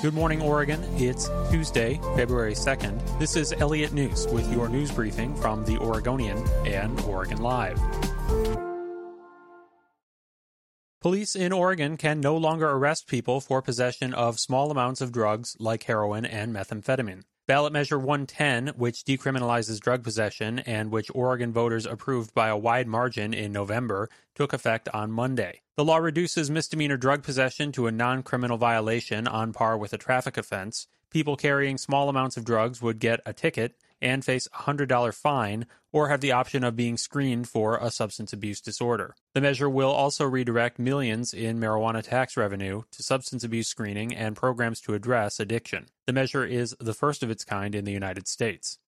Good morning, Oregon. It's Tuesday, February 2nd. This is Elliot Njus with your news briefing from The Oregonian and Oregon Live. Police in Oregon can no longer arrest people for possession of small amounts of drugs like heroin and methamphetamine. Ballot Measure 110, which decriminalizes drug possession and which Oregon voters approved by a wide margin in November, took effect on Monday. The law reduces misdemeanor drug possession to a non criminal violation on par with a traffic offense. People carrying small amounts of drugs would get a ticket and face a $100 fine or have the option of being screened for a substance abuse disorder. The measure will also redirect millions in marijuana tax revenue to substance abuse screening and programs to address addiction. The measure is the first of its kind in the United States.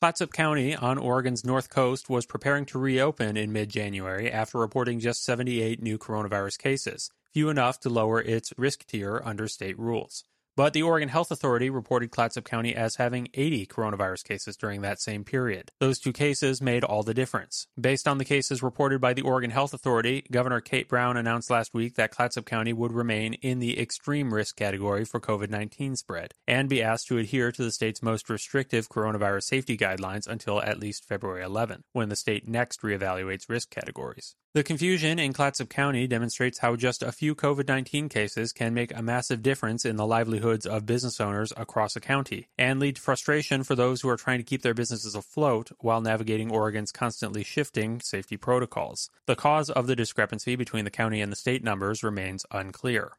Clatsop County on Oregon's north coast was preparing to reopen in mid January after reporting just 78 new coronavirus cases, few enough to lower its risk tier under state rules. But the Oregon Health Authority reported Clatsop County as having 80 coronavirus cases during that same period. Those two cases made all the difference. Based on the cases reported by the Oregon Health Authority, Governor Kate Brown announced last week that Clatsop County would remain in the extreme risk category for COVID 19 spread and be asked to adhere to the state's most restrictive coronavirus safety guidelines until at least February 11, when the state next reevaluates risk categories. The confusion in Clatsop County demonstrates how just a few COVID 19 cases can make a massive difference in the livelihoods of business owners across a county and lead to frustration for those who are trying to keep their businesses afloat while navigating Oregon's constantly shifting safety protocols. The cause of the discrepancy between the county and the state numbers remains unclear.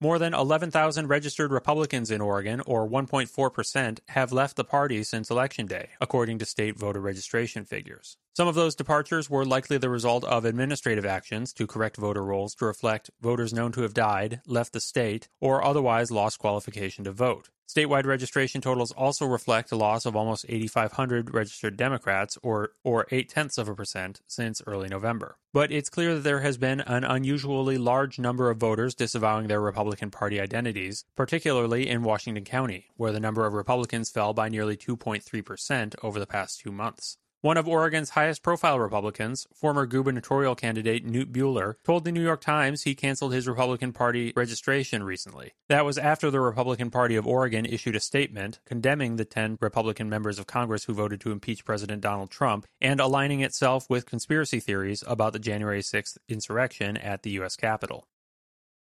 More than 11,000 registered Republicans in Oregon, or 1.4%, have left the party since Election Day, according to state voter registration figures. Some of those departures were likely the result of administrative actions to correct voter rolls to reflect voters known to have died, left the state, or otherwise lost qualification to vote. Statewide registration totals also reflect a loss of almost 8,500 registered Democrats, or, or 8 tenths of a percent, since early November. But it's clear that there has been an unusually large number of voters disavowing their Republican Party identities, particularly in Washington County, where the number of Republicans fell by nearly 2.3% over the past two months. One of Oregon's highest profile Republicans, former gubernatorial candidate Knute Buehler, told the New York Times he canceled his Republican Party registration recently. That was after the Republican Party of Oregon issued a statement condemning the 10 Republican members of Congress who voted to impeach President Donald Trump and aligning itself with conspiracy theories about the January 6th insurrection at the U.S. Capitol.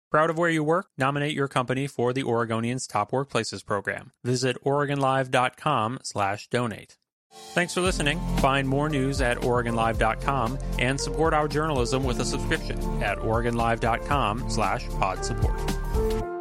Proud of where you work? Nominate your company for the Oregonians Top Workplaces program. Visit OregonLive.com/donate. Thanks for listening. Find more news at OregonLive.com and support our journalism with a subscription at OregonLive.com slash pod support.